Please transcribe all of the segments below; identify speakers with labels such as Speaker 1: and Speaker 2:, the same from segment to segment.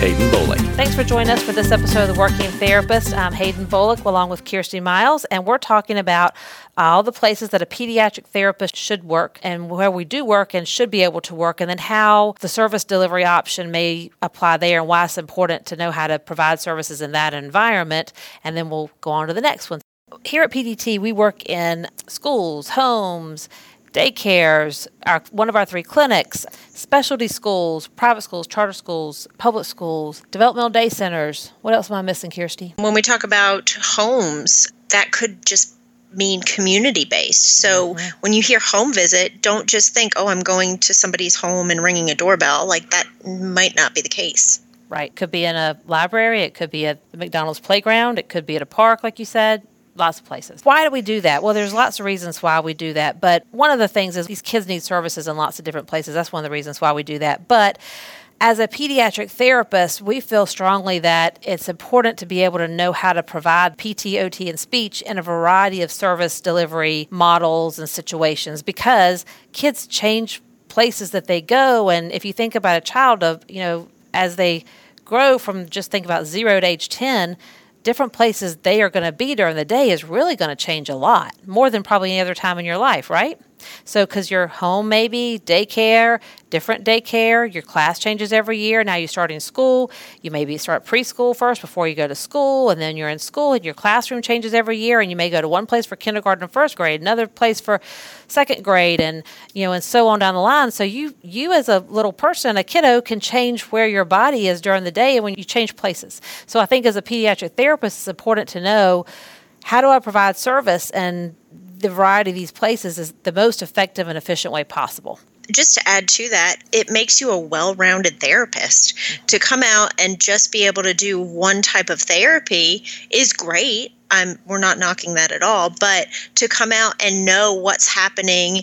Speaker 1: Haden Bolick.
Speaker 2: Thanks for joining us for this episode of The Working Therapist. I'm Haden Bolick along with Kjirsti Miles, and we're talking about all the places that a pediatric therapist should work and where we do work and should be able to work, and then how the service delivery option may apply there and why it's important to know how to provide services in that environment. And then we'll go on to the next one. Here at PDT, we work in schools, homes, daycares, our, one of our three clinics, specialty schools, private schools, charter schools, public schools, developmental day centers. What else am I missing, Kjirsti?
Speaker 3: When we talk about homes, that could just mean community based. So mm-hmm. when you hear home visit, don't just think, oh, I'm going to somebody's home and ringing a doorbell. Like that might not be the case.
Speaker 2: Right. Could be in a library. It could be at the McDonald's playground. It could be at a park, like you said lots of places. Why do we do that? Well, there's lots of reasons why we do that. But one of the things is these kids need services in lots of different places. That's one of the reasons why we do that. But as a pediatric therapist, we feel strongly that it's important to be able to know how to provide PT, OT, and speech in a variety of service delivery models and situations because kids change places that they go. And if you think about a child of, you know, as they grow from just think about zero to age 10, different places they are going to be during the day is really going to change a lot, more than probably any other time in your life, right? So, because your home maybe daycare, different daycare, your class changes every year. Now you're starting school. You maybe start preschool first before you go to school, and then you're in school, and your classroom changes every year. And you may go to one place for kindergarten and first grade, another place for second grade, and you know, and so on down the line. So you, you as a little person, a kiddo, can change where your body is during the day, and when you change places. So I think as a pediatric therapist, it's important to know how do I provide service and the variety of these places is the most effective and efficient way possible
Speaker 3: just to add to that, it makes you a well rounded therapist. To come out and just be able to do one type of therapy is great. I'm, we're not knocking that at all, but to come out and know what's happening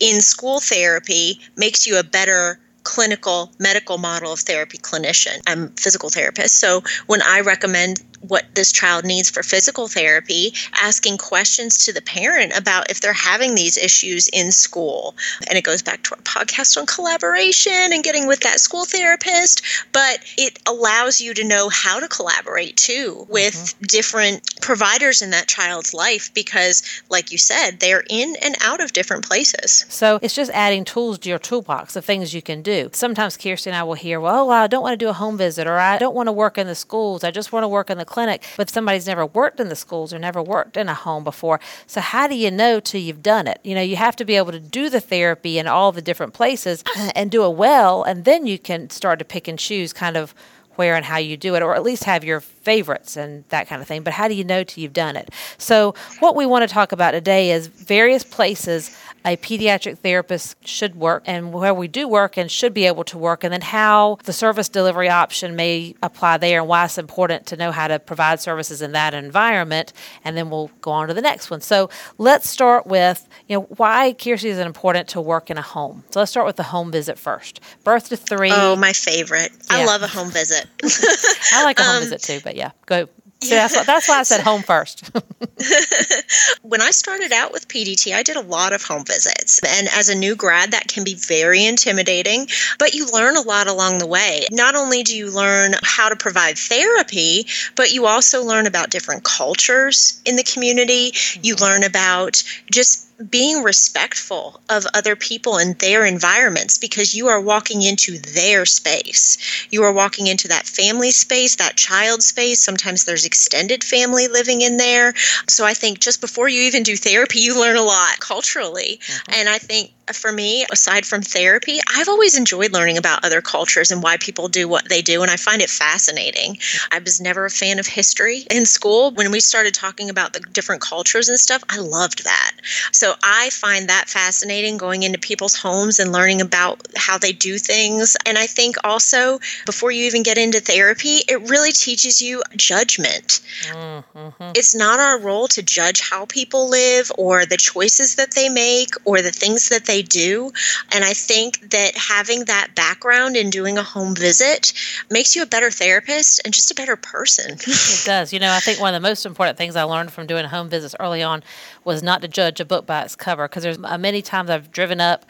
Speaker 3: in school therapy makes you a better clinical medical model of therapy clinician. I'm a physical therapist. So when I recommend what this child needs for physical therapy, asking questions to the parent about if they're having these issues in school. And it goes back to our podcast on collaboration and getting with that school therapist, but it allows you to know how to collaborate too with mm-hmm. different providers in that child's life because, like you said, they're in and out of different places.
Speaker 2: So it's just adding tools to your toolbox of things you can do. Sometimes Kjirsti and I will hear, well, oh, I don't want to do a home visit or I don't want to work in the schools. I just want to work in the clinic, but somebody's never worked in the schools or never worked in a home before. So how do you know till you've done it? You know, you have to be able to do the therapy in all the different places and do it well, and then you can start to pick and choose kind of where and how you do it, or at least have your favorites and that kind of thing. But how do you know till you've done it? So, what we want to talk about today is various places a pediatric therapist should work and where we do work and should be able to work, and then how the service delivery option may apply there and why it's important to know how to provide services in that environment. And then we'll go on to the next one. So, let's start with you know why Kjirsti is important to work in a home. So, let's start with the home visit first. Birth to three.
Speaker 3: Oh, my favorite. Yeah. I love a home visit.
Speaker 2: I like a home um, visit too, but yeah, go so that's, why, that's why I said home first.
Speaker 3: when I started out with PDT, I did a lot of home visits. And as a new grad, that can be very intimidating, but you learn a lot along the way. Not only do you learn how to provide therapy, but you also learn about different cultures in the community. You learn about just being respectful of other people and their environments because you are walking into their space. You are walking into that family space, that child space. Sometimes there's extended family living in there. So I think just before you even do therapy, you learn a lot culturally. Mm-hmm. And I think for me, aside from therapy, I've always enjoyed learning about other cultures and why people do what they do. And I find it fascinating. I was never a fan of history in school. When we started talking about the different cultures and stuff, I loved that. So I find that fascinating going into people's homes and learning about how they do things. And I think also before you even get into therapy, it really teaches you judgment. Mm-hmm. It's not our role to judge how people live or the choices that they make or the things that they do. And I think that having that background in doing a home visit makes you a better therapist and just a better person.
Speaker 2: it does. You know, I think one of the most important things I learned from doing home visits early on was not to judge a book by its cover because there's uh, many times I've driven up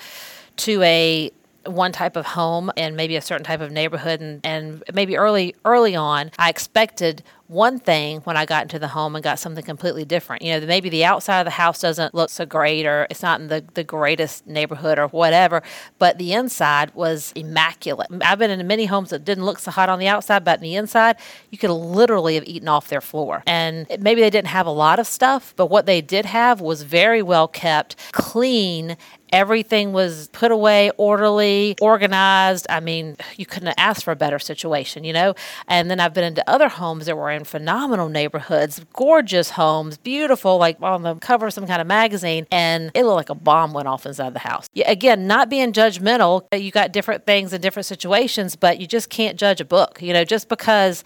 Speaker 2: to a one type of home and maybe a certain type of neighborhood and, and maybe early early on I expected one thing when I got into the home and got something completely different. You know, maybe the outside of the house doesn't look so great or it's not in the, the greatest neighborhood or whatever, but the inside was immaculate. I've been in many homes that didn't look so hot on the outside, but on the inside, you could literally have eaten off their floor. And maybe they didn't have a lot of stuff, but what they did have was very well kept, clean, Everything was put away, orderly, organized. I mean, you couldn't have asked for a better situation, you know? And then I've been into other homes that were in phenomenal neighborhoods, gorgeous homes, beautiful, like on the cover of some kind of magazine, and it looked like a bomb went off inside the house. Again, not being judgmental, uh, you got different things in different situations, but you just can't judge a book, you know, just because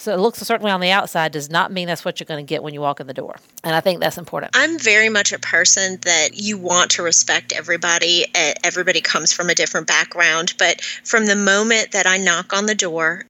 Speaker 2: so it looks certainly on the outside does not mean that's what you're going to get when you walk in the door. And I think that's important.
Speaker 3: I'm very much a person that you want to respect everybody. Eh, everybody comes from a different background. But from the moment that I knock on the door,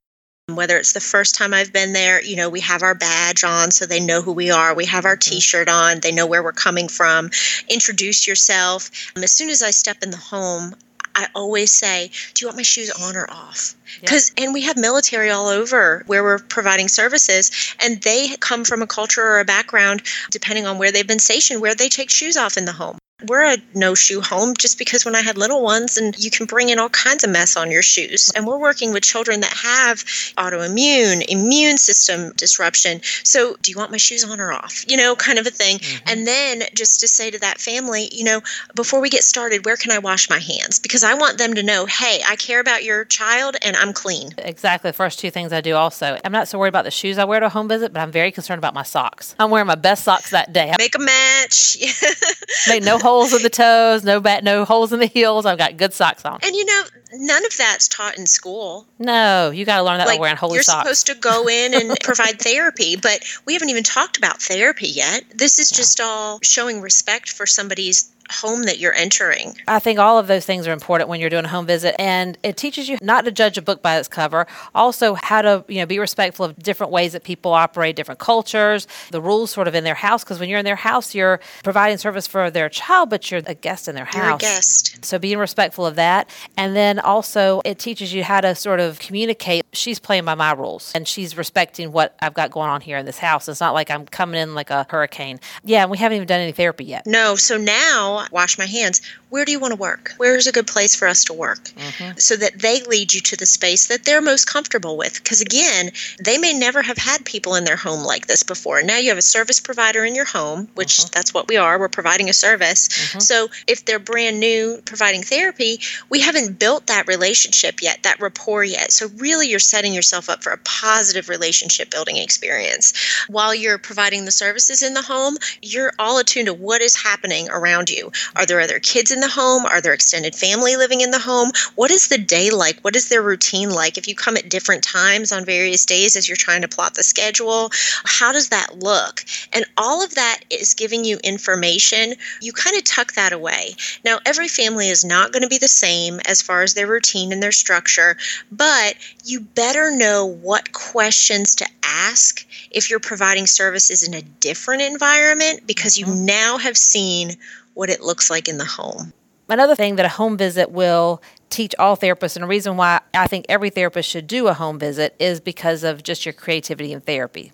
Speaker 3: whether it's the first time I've been there, you know, we have our badge on so they know who we are. We have our mm-hmm. t shirt on, they know where we're coming from. Introduce yourself. As soon as I step in the home, I always say, Do you want my shoes on or off? Because, and we have military all over where we're providing services, and they come from a culture or a background, depending on where they've been stationed, where they take shoes off in the home we're a no shoe home just because when I had little ones, and you can bring in all kinds of mess on your shoes. And we're working with children that have autoimmune, immune system disruption. So, do you want my shoes on or off? You know, kind of a thing. Mm-hmm. And then just to say to that family, you know, before we get started, where can I wash my hands? Because I want them to know, hey, I care about your child and I'm clean.
Speaker 2: Exactly. The first two things I do also. I'm not so worried about the shoes I wear to a home visit, but I'm very concerned about my socks. I'm wearing my best socks that day.
Speaker 3: Make a match.
Speaker 2: Make no holes in the toes, no bat, no holes in the heels. I've got good socks on.
Speaker 3: And you know, none of that's taught in school.
Speaker 2: No, you got to learn that like, by wearing holy
Speaker 3: you're
Speaker 2: socks.
Speaker 3: You're supposed to go in and provide therapy, but we haven't even talked about therapy yet. This is just all showing respect for somebody's home that you're entering.
Speaker 2: I think all of those things are important when you're doing a home visit and it teaches you not to judge a book by its cover, also how to, you know, be respectful of different ways that people operate, different cultures, the rules sort of in their house because when you're in their house, you're providing service for their child, but you're a guest in their house.
Speaker 3: You're a guest.
Speaker 2: So being respectful of that and then also it teaches you how to sort of communicate she's playing by my rules and she's respecting what I've got going on here in this house. It's not like I'm coming in like a hurricane. Yeah, and we haven't even done any therapy yet.
Speaker 3: No, so now wash my hands. Where do you want to work? Where is a good place for us to work? Mm-hmm. So that they lead you to the space that they're most comfortable with. Because again, they may never have had people in their home like this before. Now you have a service provider in your home, which mm-hmm. that's what we are. We're providing a service. Mm-hmm. So if they're brand new providing therapy, we haven't built that relationship yet, that rapport yet. So really, you're setting yourself up for a positive relationship building experience. While you're providing the services in the home, you're all attuned to what is happening around you. Are there other kids in the home? Are there extended family living in the home? What is the day like? What is their routine like? If you come at different times on various days as you're trying to plot the schedule, how does that look? And all of that is giving you information. You kind of tuck that away. Now, every family is not going to be the same as far as their routine and their structure, but you better know what questions to ask if you're providing services in a different environment because you mm-hmm. now have seen what it looks like in the home.
Speaker 2: Another thing that a home visit will teach all therapists, and a reason why I think every therapist should do a home visit is because of just your creativity in therapy.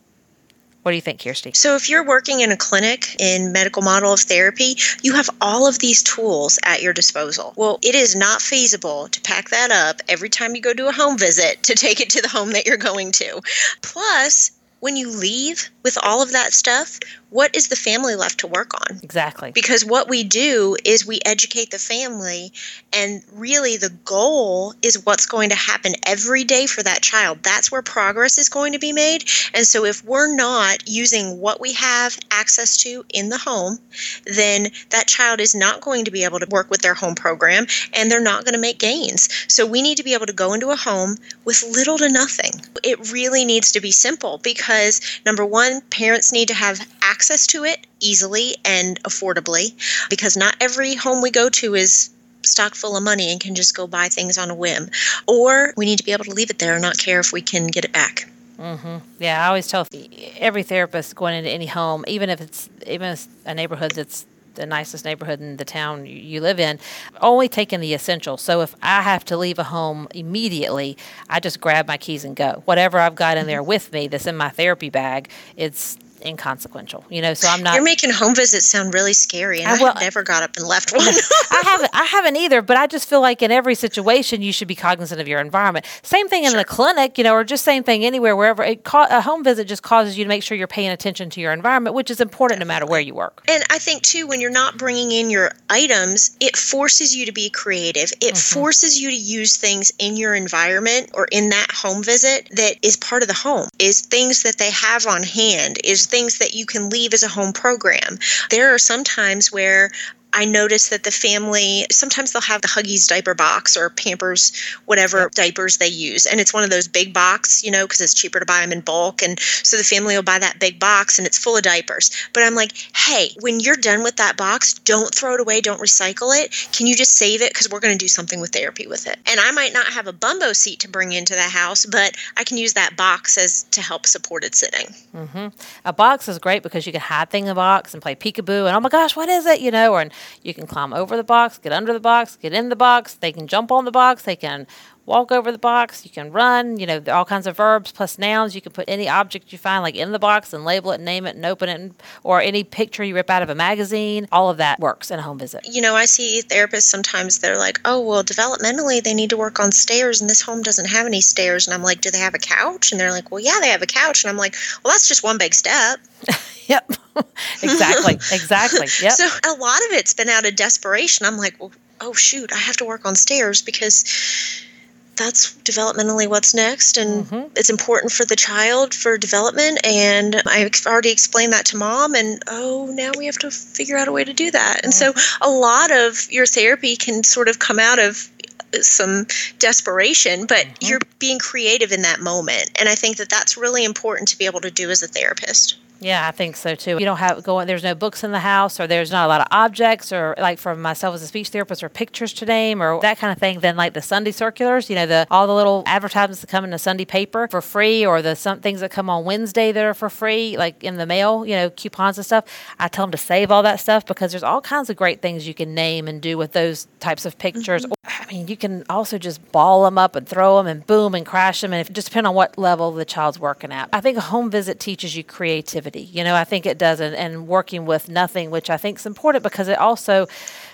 Speaker 2: What do you think, Kjirsti?
Speaker 3: So, if you're working in a clinic in medical model of therapy, you have all of these tools at your disposal. Well, it is not feasible to pack that up every time you go to a home visit to take it to the home that you're going to. Plus, when you leave with all of that stuff, what is the family left to work on?
Speaker 2: Exactly.
Speaker 3: Because what we do is we educate the family, and really the goal is what's going to happen every day for that child. That's where progress is going to be made. And so, if we're not using what we have access to in the home, then that child is not going to be able to work with their home program and they're not going to make gains. So, we need to be able to go into a home with little to nothing. It really needs to be simple because, number one, parents need to have access to it easily and affordably because not every home we go to is stocked full of money and can just go buy things on a whim. Or we need to be able to leave it there and not care if we can get it back.
Speaker 2: Mm-hmm. Yeah, I always tell every therapist going into any home, even if it's even if it's a neighborhood that's the nicest neighborhood in the town you live in, only taking the essentials. So if I have to leave a home immediately, I just grab my keys and go. Whatever I've got in there mm-hmm. with me that's in my therapy bag, it's inconsequential. You know, so I'm not.
Speaker 3: You're making home visits sound really scary, and I, well, I never got up and left one.
Speaker 2: I haven't. I haven't either. But I just feel like in every situation, you should be cognizant of your environment. Same thing in sure. the clinic, you know, or just same thing anywhere, wherever. It ca- a home visit just causes you to make sure you're paying attention to your environment, which is important Definitely. no matter where you work.
Speaker 3: And I think too, when you're not bringing in your items, it forces you to be creative. It mm-hmm. forces you to use things in your environment or in that home visit that is part of the home. Is things that they have on hand. Is things that you can leave as a home program. There are some times where I notice that the family sometimes they'll have the Huggies diaper box or Pampers, whatever diapers they use, and it's one of those big box, you know, because it's cheaper to buy them in bulk, and so the family will buy that big box and it's full of diapers. But I'm like, hey, when you're done with that box, don't throw it away, don't recycle it. Can you just save it because we're going to do something with therapy with it? And I might not have a bumbo seat to bring into the house, but I can use that box as to help supported sitting.
Speaker 2: Mm-hmm. A box is great because you can hide things in the box and play peekaboo, and oh my gosh, what is it? You know, or you can climb over the box, get under the box, get in the box. They can jump on the box. They can walk over the box. You can run. You know, all kinds of verbs plus nouns. You can put any object you find like in the box and label it, name it, and open it, and, or any picture you rip out of a magazine. All of that works in a home visit.
Speaker 3: You know, I see therapists sometimes they're like, "Oh, well, developmentally they need to work on stairs, and this home doesn't have any stairs." And I'm like, "Do they have a couch?" And they're like, "Well, yeah, they have a couch." And I'm like, "Well, that's just one big step."
Speaker 2: yep. exactly. Exactly. Yep.
Speaker 3: So a lot of it's been out of desperation. I'm like, well, oh shoot, I have to work on stairs because that's developmentally what's next and mm-hmm. it's important for the child for development and i've already explained that to mom and oh now we have to figure out a way to do that and so mm-hmm. a lot of your therapy can sort of come out of some desperation but mm-hmm. you're being creative in that moment and i think that that's really important to be able to do as a therapist
Speaker 2: yeah, I think so too. You don't have going. There's no books in the house, or there's not a lot of objects, or like for myself as a speech therapist, or pictures to name, or that kind of thing. Then like the Sunday circulars, you know, the all the little advertisements that come in the Sunday paper for free, or the some things that come on Wednesday that are for free, like in the mail, you know, coupons and stuff. I tell them to save all that stuff because there's all kinds of great things you can name and do with those types of pictures. Mm-hmm. I mean, you can also just ball them up and throw them and boom and crash them, and it just depend on what level the child's working at. I think a home visit teaches you creativity you know, I think it does, and, and working with nothing, which I think is important because it also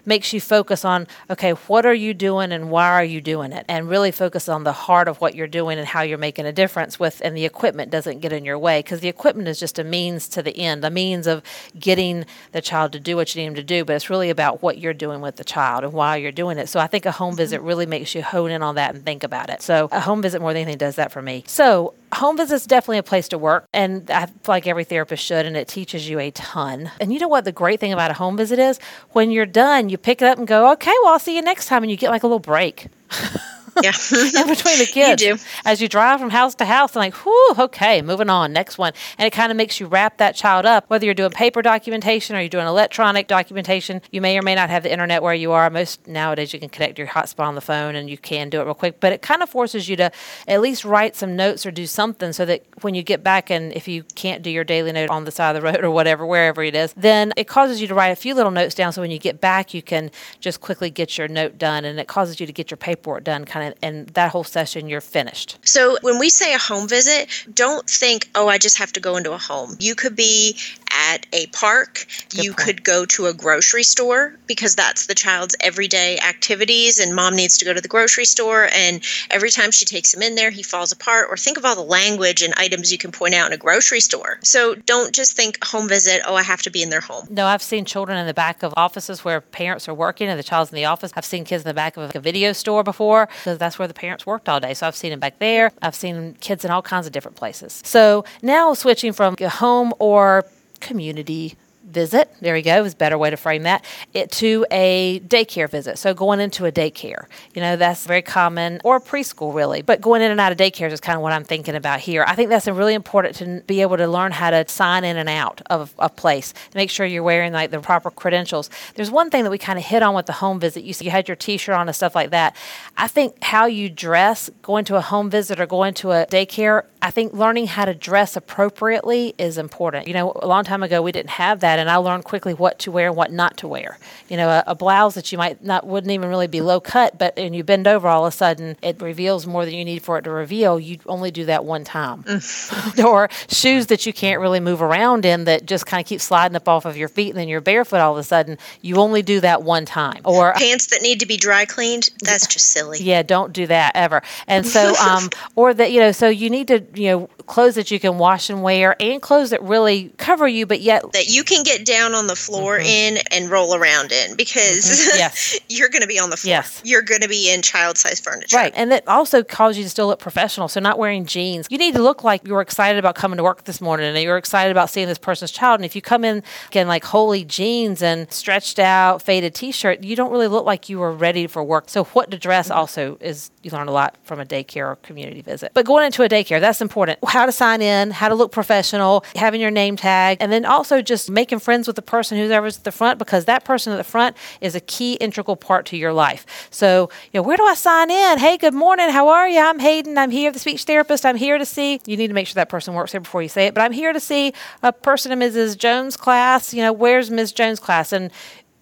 Speaker 2: makes you focus on okay, what are you doing and why are you doing it, and really focus on the heart of what you're doing and how you're making a difference with, and the equipment doesn't get in your way because the equipment is just a means to the end, a means of getting the child to do what you need them to do, but it's really about what you're doing with the child and why you're doing it. So I think a home visit mm-hmm. really makes you hone in on that and think about it. So a home visit more than anything does that for me. So home visit's definitely a place to work, and I feel like every therapist should, and it teaches you a ton. And you know what the great thing about a home visit is? When you're done, you pick it up and go, okay, well, I'll see you next time, and you get like a little break.
Speaker 3: Yeah.
Speaker 2: in between the kids.
Speaker 3: You do.
Speaker 2: As you drive from house to house, and like, whew, okay, moving on, next one. And it kind of makes you wrap that child up, whether you're doing paper documentation or you're doing electronic documentation. You may or may not have the internet where you are. Most nowadays, you can connect your hotspot on the phone and you can do it real quick, but it kind of forces you to at least write some notes or do something so that when you get back and if you can't do your daily note on the side of the road or whatever, wherever it is, then it causes you to write a few little notes down so when you get back, you can just quickly get your note done and it causes you to get your paperwork done kind of and that whole session you're finished.
Speaker 3: So when we say a home visit, don't think, oh, I just have to go into a home. You could be at a park.
Speaker 2: Good
Speaker 3: you
Speaker 2: point.
Speaker 3: could go to a grocery store because that's the child's everyday activities, and mom needs to go to the grocery store. And every time she takes him in there, he falls apart. Or think of all the language and items you can point out in a grocery store. So don't just think home visit, oh, I have to be in their home.
Speaker 2: No, I've seen children in the back of offices where parents are working and the child's in the office. I've seen kids in the back of a video store before because that's where the parents worked all day. So I've seen them back there. I've seen kids in all kinds of different places. So now switching from home or community visit, there we go, is a better way to frame that, it to a daycare visit. So going into a daycare, you know, that's very common, or preschool really, but going in and out of daycares is kind of what I'm thinking about here. I think that's really important to be able to learn how to sign in and out of a place make sure you're wearing like the proper credentials. There's one thing that we kind of hit on with the home visit. You you had your t-shirt on and stuff like that. I think how you dress going to a home visit or going to a daycare, I think learning how to dress appropriately is important. You know, a long time ago we didn't have that and I learned quickly what to wear and what not to wear. You know, a, a blouse that you might not wouldn't even really be low cut, but and you bend over all of a sudden it reveals more than you need for it to reveal. You only do that one time. or shoes that you can't really move around in that just kind of keep sliding up off of your feet and then you're barefoot all of a sudden. You only do that one time. Or
Speaker 3: Pants that need to be dry cleaned, that's just silly.
Speaker 2: yeah, don't do that ever. And so, um, or that, you know, so you need to, you know, clothes that you can wash and wear and clothes that really cover you, but yet
Speaker 3: That you can get down on the floor in and roll around in because
Speaker 2: Mm-hmm. Yes.
Speaker 3: you're going to be on the floor.
Speaker 2: Yes.
Speaker 3: You're going to be in child size furniture.
Speaker 2: Right. And that also calls you to still look professional. So not wearing jeans. You need to look like you're excited about coming to work this morning and you're excited about seeing this person's child. And if you come in in like holy jeans and stretched out faded t-shirt, you don't really look like you are ready for work. So what to dress also is you learn a lot from a daycare or community visit. But going into a daycare, that's important. How to sign in, how to look professional, having your name tag, and then also just making friends with the person who's ever at the front because that person at the front is a key integral part to your life. So, you know, where do I sign in? Hey, good morning. How are you? I'm Haden. I'm here, the speech therapist. I'm here to see. You need to make sure that person works here before you say it. But I'm here to see a person in Mrs. Jones' class. You know, where's Ms. Jones' class? And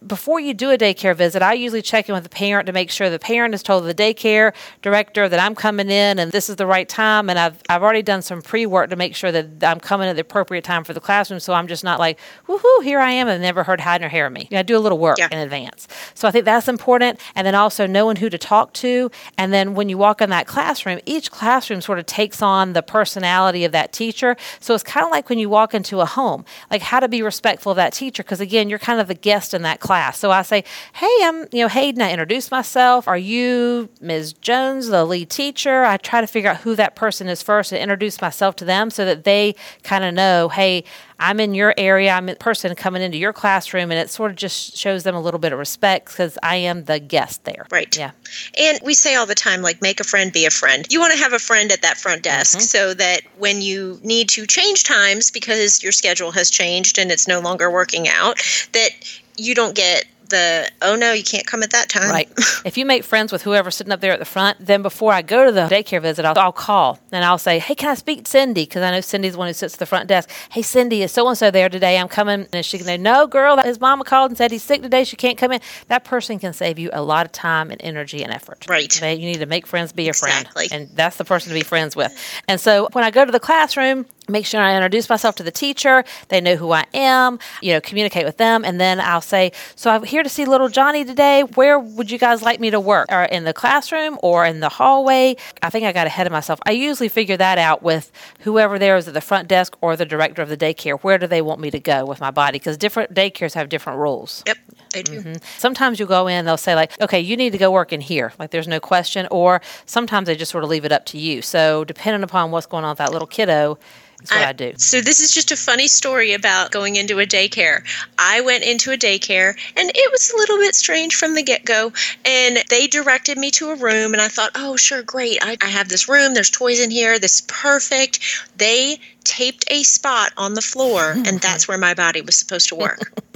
Speaker 2: before you do a daycare visit, I usually check in with the parent to make sure the parent has told the daycare director that I'm coming in and this is the right time. And I've, I've already done some pre work to make sure that I'm coming at the appropriate time for the classroom. So I'm just not like, woohoo, here I am and never heard hide nor hair of me. You know, I do a little work
Speaker 3: Yeah.
Speaker 2: in advance. So I think that's important. And then also knowing who to talk to. And then when you walk in that classroom, each classroom sort of takes on the personality of that teacher. So it's kind of like when you walk into a home, like how to be respectful of that teacher. Because again, you're kind of the guest in that class. So I say, hey, I'm, you know, Haden, I introduce myself. Are you Ms. Jones, the lead teacher? I try to figure out who that person is first and introduce myself to them so that they kind of know, hey, I'm in your area. I'm a person coming into your classroom, and it sort of just shows them a little bit of respect because I am the guest there.
Speaker 3: Right.
Speaker 2: Yeah.
Speaker 3: And we say all the time, like, make a friend, be a friend. You want to have a friend at that front desk
Speaker 2: Mm-hmm.
Speaker 3: so that when you need to change times because your schedule has changed and it's no longer working out, that you don't get the, oh no, you can't come at that time.
Speaker 2: Right. if you make friends with whoever's sitting up there at the front, then before I go to the daycare visit, I'll, I'll call and I'll say, hey, can I speak to Cindy? Because I know Cindy's the one who sits at the front desk. Hey, Cindy, is so and so there today? I'm coming. And she can say, no, girl, his mama called and said he's sick today. She can't come in. That person can save you a lot of time and energy and effort.
Speaker 3: Right.
Speaker 2: You need to make friends, be a
Speaker 3: Exactly.
Speaker 2: friend. And that's the person to be friends with. And so when I go to the classroom, make sure I introduce myself to the teacher. They know who I am, you know, communicate with them. And then I'll say, So I'm here to see little Johnny today. Where would you guys like me to work? Or in the classroom or in the hallway? I think I got ahead of myself. I usually figure that out with whoever there is at the front desk or the director of the daycare. Where do they want me to go with my body? Because different daycares have different rules.
Speaker 3: Yep, they do.
Speaker 2: Mm-hmm. Sometimes you'll go in, they'll say, like, okay, you need to go work in here. Like, there's no question. Or sometimes they just sort of leave it up to you. So, depending upon what's going on with that little kiddo, is what I, do.
Speaker 3: So this is just a funny story about going into a daycare. I went into a daycare and it was a little bit strange from the get-go and they directed me to a room and I thought, "Oh, sure, great. I, I have this room. There's toys in here. This is perfect." They taped a spot on the floor and that's where my body was supposed to work.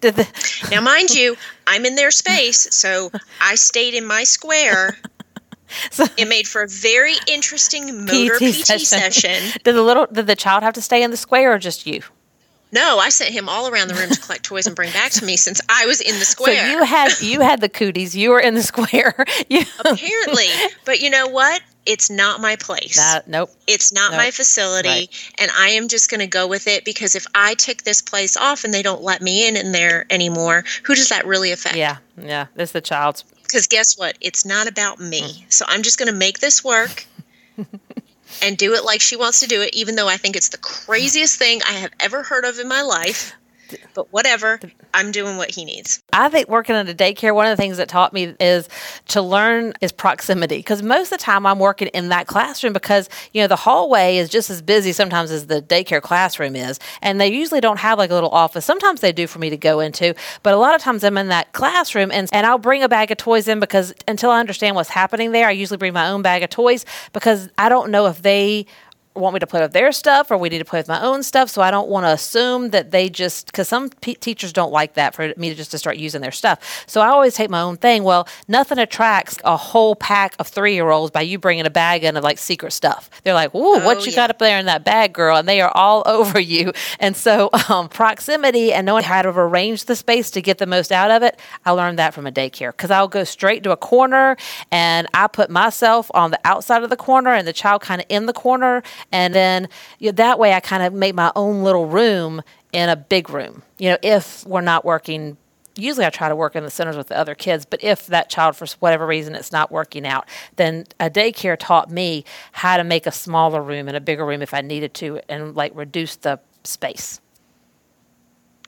Speaker 2: Did the,
Speaker 3: now, mind you, I'm in their space, so I stayed in my square.
Speaker 2: So-
Speaker 3: it made for a very interesting motor PT, session.
Speaker 2: did the little did the child have to stay in the square or just you?
Speaker 3: No, I sent him all around the room to collect toys and bring back to me since I was in the square.
Speaker 2: So you had you had the cooties. You were in the square. You,
Speaker 3: Apparently, but you know what? It's not my place.
Speaker 2: That, nope.
Speaker 3: It's not
Speaker 2: Nope.
Speaker 3: my facility,
Speaker 2: Right.
Speaker 3: and I am just going to go with it because if I tick this place off and they don't let me in in there anymore, who does that really affect?
Speaker 2: Yeah, yeah. It's the child's.
Speaker 3: Because guess what? It's not about me.
Speaker 2: Mm.
Speaker 3: So I'm just going to make this work and do it like she wants to do it, even though I think it's the craziest thing I have ever heard of in my life. But whatever, I'm doing what he needs.
Speaker 2: I think working at a daycare, one of the things that taught me is to learn is proximity. Because most of the time I'm working in that classroom because, you know, the hallway is just as busy sometimes as the daycare classroom is. And they usually don't have like a little office. Sometimes they do for me to go into, but a lot of times I'm in that classroom and, and I'll bring a bag of toys in because until I understand what's happening there, I usually bring my own bag of toys because I don't know if they want me to play with their stuff or we need to play with my own stuff. So I don't want to assume that they just, because some p- teachers don't like that for me to just to start using their stuff. So I always take my own thing. Well, nothing attracts a whole pack of three year olds by you bringing a bag in of like secret stuff. They're like, "Ooh, what you
Speaker 3: yeah.
Speaker 2: got up there in that bag, girl?" And they are all over you. And so um, proximity and knowing how to arrange the space to get the most out of it, I learned that from a daycare because I'll go straight to a corner and I put myself on the outside of the corner and the child kind of in the corner. And then you know, that way I kind of make my own little room in a big room. You know, if we're not working usually I try to work in the centers with the other kids, but if that child, for whatever reason, it's not working out, then a daycare taught me how to make a smaller room and a bigger room if I needed to and like reduce the space.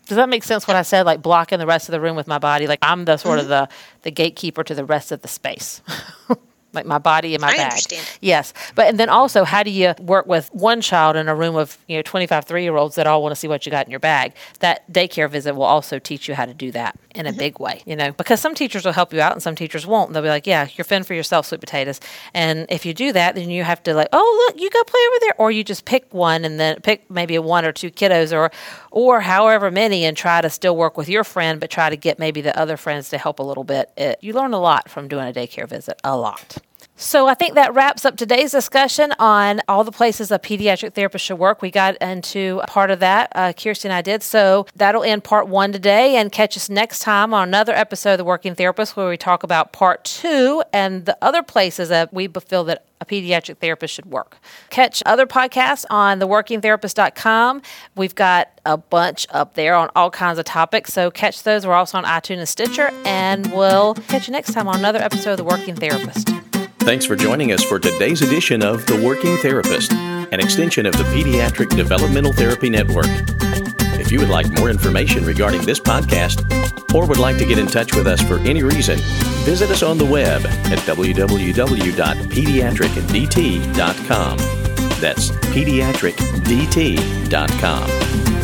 Speaker 2: Does that make sense what I said? Like blocking the rest of the room with my body? Like I'm the sort of mm-hmm. the, the gatekeeper to the rest of the space. like my body and my
Speaker 3: I
Speaker 2: bag.
Speaker 3: understand.
Speaker 2: Yes. But and then also how do you work with one child in a room of, you know, 25 3-year-olds that all want to see what you got in your bag? That daycare visit will also teach you how to do that in a big way, you know. Because some teachers will help you out and some teachers won't. They'll be like, "Yeah, you're fend for yourself, sweet potatoes." And if you do that, then you have to like, "Oh, look, you go play over there." Or you just pick one and then pick maybe a one or two kiddos or or however many and try to still work with your friend but try to get maybe the other friends to help a little bit. It, you learn a lot from doing a daycare visit, a lot. So I think that wraps up today's discussion on all the places a pediatric therapist should work. We got into part of that. Uh, Kjirsti and I did. So that'll end part one today, and catch us next time on another episode of The Working Therapist, where we talk about part two and the other places that we feel that a pediatric therapist should work. Catch other podcasts on theworkingtherapist.com. We've got a bunch up there on all kinds of topics. So catch those. We're also on iTunes and Stitcher. And we'll catch you next time on another episode of The Working Therapist.
Speaker 1: Thanks for joining us for today's edition of The Working Therapist, an extension of the Pediatric Developmental Therapy Network. If you would like more information regarding this podcast or would like to get in touch with us for any reason, visit us on the web at www.pediatricdt.com. That's pediatricdt.com.